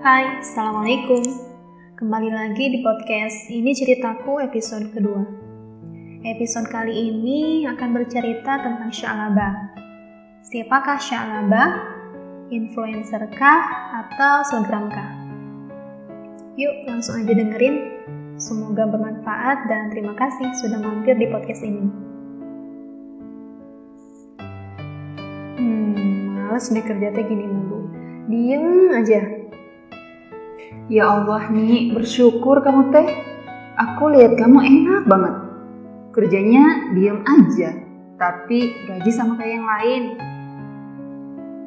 Hai, Assalamualaikum. Kembali lagi di podcast Ini Ceritaku episode kedua. Episode kali ini akan bercerita tentang Sya'laba. Siapakah Sya'laba? Influencer-kah atau selebgram-kah? Yuk langsung aja dengerin. Semoga bermanfaat dan terima kasih sudah mampir di podcast ini. Hmm, males deh kerja teh gini mulu. Diem aja, Ya Allah nih, bersyukur kamu teh. Aku lihat kamu enak banget. Kerjanya diem aja, tapi gaji sama kayak yang lain.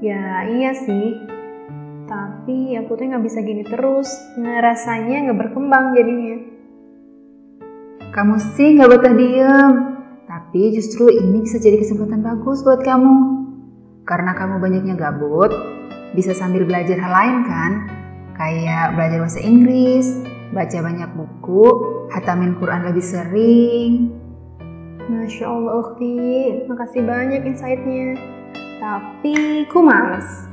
Ya iya sih, tapi aku tuh nggak bisa gini terus. Ngerasanya nggak berkembang jadinya. Kamu sih nggak betah diem, tapi justru ini bisa jadi kesempatan bagus buat kamu. Karena kamu banyaknya gabut, bisa sambil belajar hal lain kan? Kayak belajar bahasa Inggris, baca banyak buku, hatamin Quran lebih sering. Masya Allah Ukti, makasih banyak insight-nya. Tapi ku males.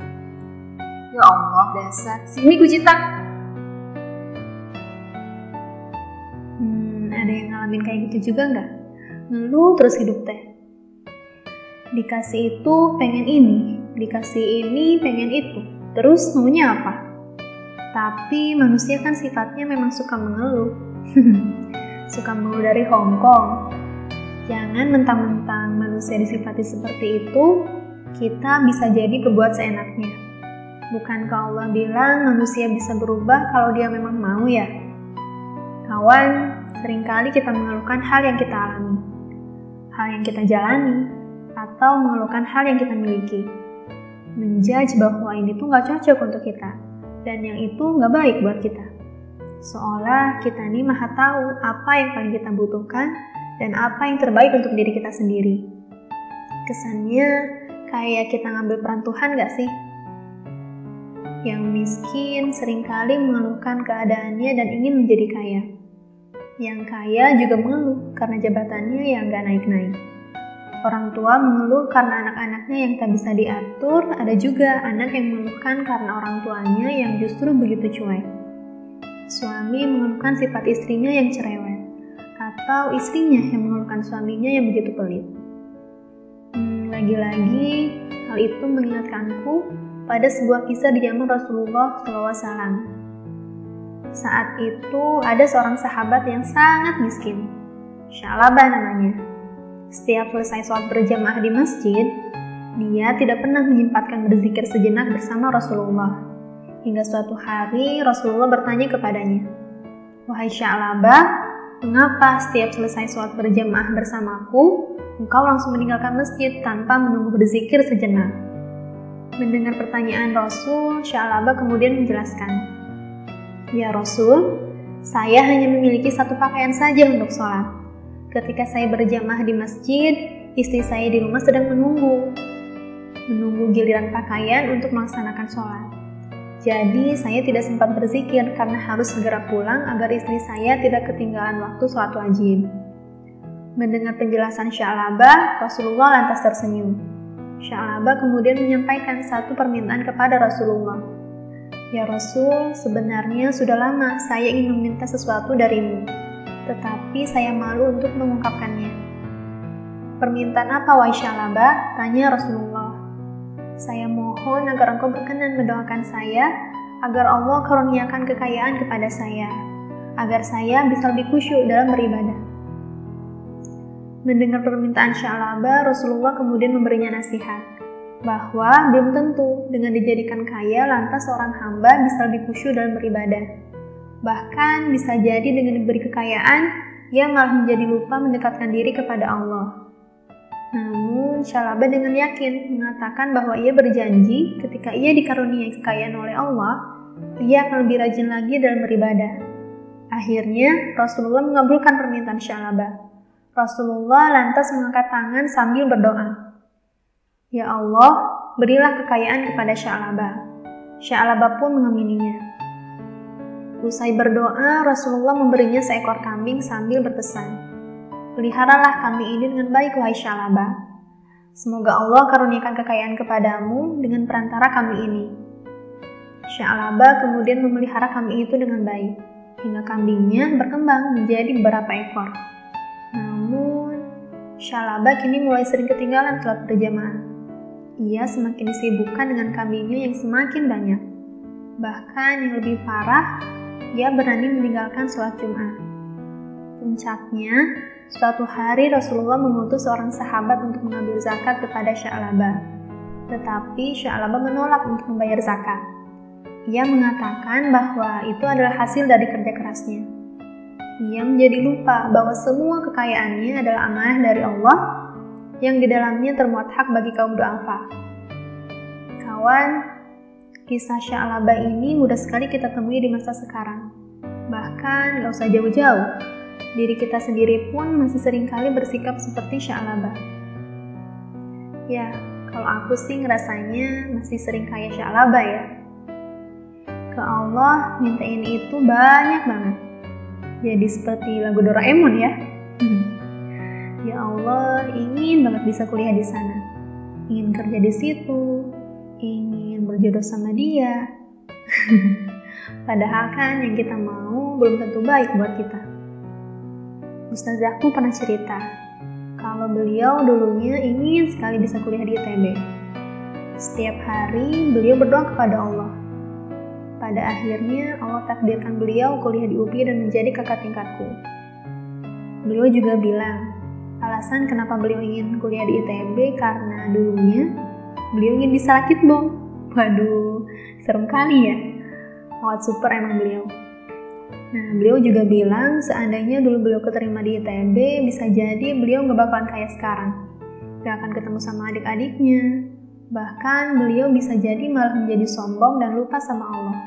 Ya Allah dasar, sini ku cita. Hmm, ada yang ngalamin kayak gitu juga nggak? Ngeluh terus hidup teh. Dikasih itu pengen ini, dikasih ini pengen itu. Terus maunya apa? Tapi manusia kan sifatnya memang suka mengeluh. suka mengeluh dari Hong Kong. Jangan mentang-mentang manusia disifati seperti itu, kita bisa jadi berbuat seenaknya. Bukankah Allah bilang manusia bisa berubah kalau dia memang mau ya? Kawan, sering kali kita mengeluhkan hal yang kita alami, hal yang kita jalani, atau mengeluhkan hal yang kita miliki. Menjudge bahwa ini tuh gak cocok untuk kita dan yang itu nggak baik buat kita. Seolah kita ini maha tahu apa yang paling kita butuhkan dan apa yang terbaik untuk diri kita sendiri. Kesannya kayak kita ngambil peran Tuhan gak sih? Yang miskin sering kali mengeluhkan keadaannya dan ingin menjadi kaya. Yang kaya juga mengeluh karena jabatannya yang gak naik-naik. Orang tua mengeluh karena anak-anaknya yang tak bisa diatur, ada juga anak yang mengeluhkan karena orang tuanya yang justru begitu cuek. Suami mengeluhkan sifat istrinya yang cerewet, atau istrinya yang mengeluhkan suaminya yang begitu pelit. Hmm, lagi-lagi, hal itu mengingatkanku pada sebuah kisah di zaman Rasulullah SAW. Saat itu ada seorang sahabat yang sangat miskin, Syalabah namanya. Setiap selesai sholat berjamaah di masjid, dia tidak pernah menyempatkan berzikir sejenak bersama Rasulullah. Hingga suatu hari Rasulullah bertanya kepadanya, Wahai Sya'labah, mengapa setiap selesai sholat berjamaah bersamaku, engkau langsung meninggalkan masjid tanpa menunggu berzikir sejenak? Mendengar pertanyaan Rasul, Sya'labah kemudian menjelaskan, Ya Rasul, saya hanya memiliki satu pakaian saja untuk sholat. Ketika saya berjamaah di masjid, istri saya di rumah sedang menunggu. Menunggu giliran pakaian untuk melaksanakan sholat. Jadi saya tidak sempat berzikir karena harus segera pulang agar istri saya tidak ketinggalan waktu sholat wajib. Mendengar penjelasan Sya'laba, Rasulullah lantas tersenyum. Sya'laba kemudian menyampaikan satu permintaan kepada Rasulullah. Ya Rasul, sebenarnya sudah lama saya ingin meminta sesuatu darimu tetapi saya malu untuk mengungkapkannya. Permintaan apa wahai Syalaba? Tanya Rasulullah. Saya mohon agar engkau berkenan mendoakan saya, agar Allah karuniakan kekayaan kepada saya, agar saya bisa lebih khusyuk dalam beribadah. Mendengar permintaan Syalaba, Rasulullah kemudian memberinya nasihat bahwa belum tentu dengan dijadikan kaya lantas seorang hamba bisa lebih khusyuk dalam beribadah. Bahkan bisa jadi dengan diberi kekayaan, ia malah menjadi lupa mendekatkan diri kepada Allah. Namun, Syalaba dengan yakin mengatakan bahwa ia berjanji ketika ia dikaruniai kekayaan oleh Allah, ia akan lebih rajin lagi dalam beribadah. Akhirnya, Rasulullah mengabulkan permintaan Syalaba. Rasulullah lantas mengangkat tangan sambil berdoa. Ya Allah, berilah kekayaan kepada Syalaba. Syalaba pun mengamininya. Usai berdoa, Rasulullah memberinya seekor kambing sambil berpesan, Peliharalah kambing ini dengan baik, wahai Syalaba. Semoga Allah karuniakan kekayaan kepadamu dengan perantara kambing ini. Sya'laba kemudian memelihara kambing itu dengan baik, hingga kambingnya berkembang menjadi beberapa ekor. Namun, Sya'laba kini mulai sering ketinggalan sholat berjamaah. Ia semakin disibukkan dengan kambingnya yang semakin banyak. Bahkan yang lebih parah, ia berani meninggalkan sholat Jumat. Puncaknya, suatu hari Rasulullah mengutus seorang sahabat untuk mengambil zakat kepada Sya'laba. Tetapi Sya'laba menolak untuk membayar zakat. Ia mengatakan bahwa itu adalah hasil dari kerja kerasnya. Ia menjadi lupa bahwa semua kekayaannya adalah amanah dari Allah yang di dalamnya termuat hak bagi kaum duafa. Kawan, kisah Sya'laba ini mudah sekali kita temui di masa sekarang. Bahkan gak usah jauh-jauh, diri kita sendiri pun masih sering kali bersikap seperti Sya'laba. Ya, kalau aku sih ngerasanya masih sering kayak Sya'laba ya ke Allah minta ini itu banyak banget. Jadi seperti lagu Doraemon ya. ya Allah, ingin banget bisa kuliah di sana. Ingin kerja di situ, ingin berjodoh sama dia. Padahal kan yang kita mau belum tentu baik buat kita. Ustazahku pernah cerita, kalau beliau dulunya ingin sekali bisa kuliah di ITB. Setiap hari beliau berdoa kepada Allah pada akhirnya Allah takdirkan beliau kuliah di UPI dan menjadi kakak tingkatku. Beliau juga bilang, alasan kenapa beliau ingin kuliah di ITB karena dulunya beliau ingin bisa rakit bom. Waduh, serem kali ya. Awat super emang beliau. Nah, beliau juga bilang seandainya dulu beliau keterima di ITB, bisa jadi beliau nggak bakalan kayak sekarang. Gak akan ketemu sama adik-adiknya, Bahkan beliau bisa jadi malah menjadi sombong dan lupa sama Allah.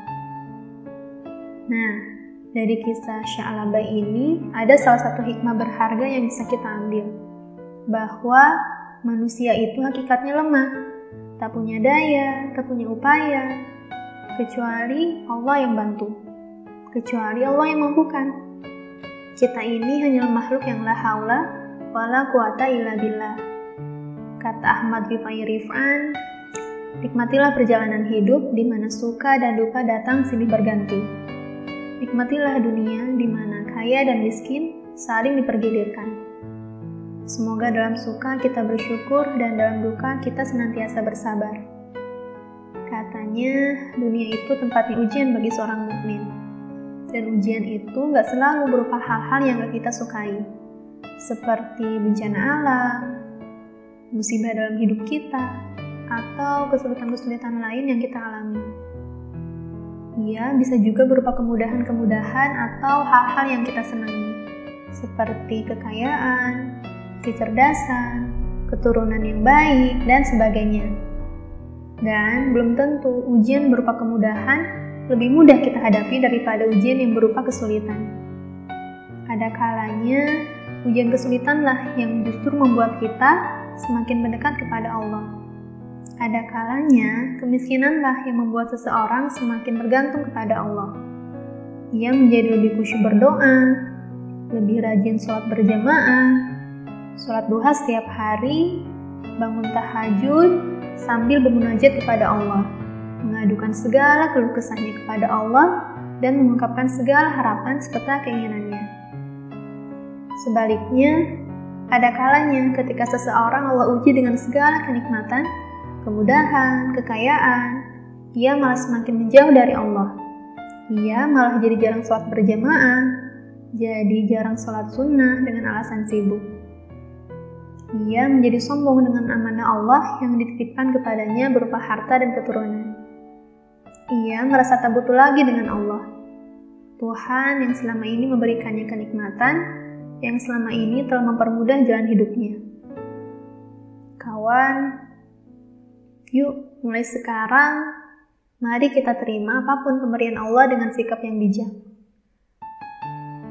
Nah, dari kisah Sya'laba ini ada salah satu hikmah berharga yang bisa kita ambil. Bahwa manusia itu hakikatnya lemah, tak punya daya, tak punya upaya, kecuali Allah yang bantu, kecuali Allah yang mampukan. Kita ini hanya makhluk yang la haula wala quwata illa billah Kata Ahmad Rifai Rifan, nikmatilah perjalanan hidup di mana suka dan duka datang silih berganti. Nikmatilah dunia di mana kaya dan miskin saling dipergilirkan. Semoga dalam suka kita bersyukur dan dalam duka kita senantiasa bersabar. Katanya, dunia itu tempatnya ujian bagi seorang mukmin. Dan ujian itu gak selalu berupa hal-hal yang gak kita sukai, seperti bencana alam, musibah dalam hidup kita, atau kesulitan-kesulitan lain yang kita alami. Ia bisa juga berupa kemudahan-kemudahan atau hal-hal yang kita senangi, seperti kekayaan, kecerdasan, keturunan yang baik, dan sebagainya. Dan belum tentu ujian berupa kemudahan lebih mudah kita hadapi daripada ujian yang berupa kesulitan. Ada kalanya ujian kesulitanlah yang justru membuat kita semakin mendekat kepada Allah. Ada kalanya, kemiskinanlah yang membuat seseorang semakin bergantung kepada Allah. Ia menjadi lebih khusyuk berdoa, lebih rajin sholat berjamaah, sholat duha setiap hari, bangun tahajud, sambil bermunajat kepada Allah, mengadukan segala keluh kesahnya kepada Allah, dan mengungkapkan segala harapan serta keinginannya. Sebaliknya, ada kalanya ketika seseorang Allah uji dengan segala kenikmatan, kemudahan, kekayaan, ia malah semakin menjauh dari Allah. Ia malah jadi jarang sholat berjamaah, jadi jarang sholat sunnah dengan alasan sibuk. Ia menjadi sombong dengan amanah Allah yang dititipkan kepadanya berupa harta dan keturunan. Ia merasa tak butuh lagi dengan Allah. Tuhan yang selama ini memberikannya kenikmatan, yang selama ini telah mempermudah jalan hidupnya. Kawan, yuk mulai sekarang mari kita terima apa pun pemberian Allah dengan sikap yang bijak.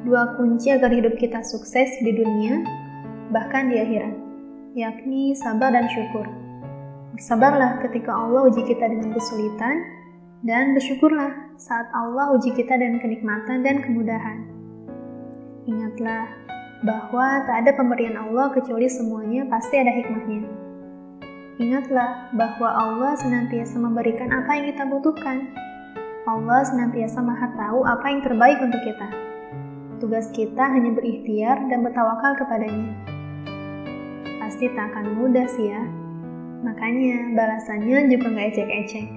Dua kunci agar hidup kita sukses di dunia, bahkan di akhirat, yakni sabar dan syukur. Bersabarlah ketika Allah uji kita dengan kesulitan, dan bersyukurlah saat Allah uji kita dengan kenikmatan dan kemudahan. Ingatlah, bahwa tak ada pemberian Allah kecuali semuanya pasti ada hikmahnya. Ingatlah bahwa Allah senantiasa memberikan apa yang kita butuhkan, Allah senantiasa maha tahu apa yang terbaik untuk kita. Tugas kita hanya berikhtiar dan bertawakal kepadanya. Pasti tak akan mudah sih ya. Makanya balasannya juga nggak ecek-ecek.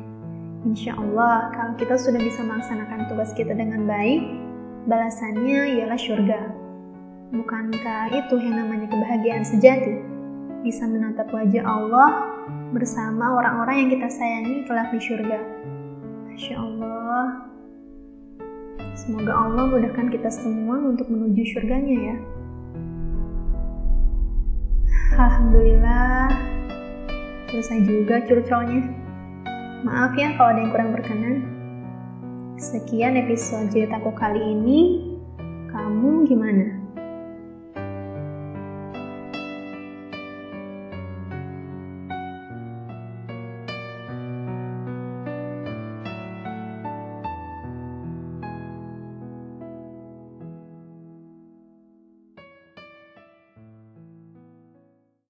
Insya Allah, kalau kita sudah bisa melaksanakan tugas kita dengan baik, balasannya ialah surga. Bukankah itu yang namanya kebahagiaan sejati? Bisa menatap wajah Allah bersama orang-orang yang kita sayangi kelak di surga. Masya Allah. Semoga Allah mudahkan kita semua untuk menuju surganya ya. Alhamdulillah, selesai juga curcolnya. Maaf ya kalau ada yang kurang berkenan. Sekian episode ceritaku kali ini. Kamu gimana?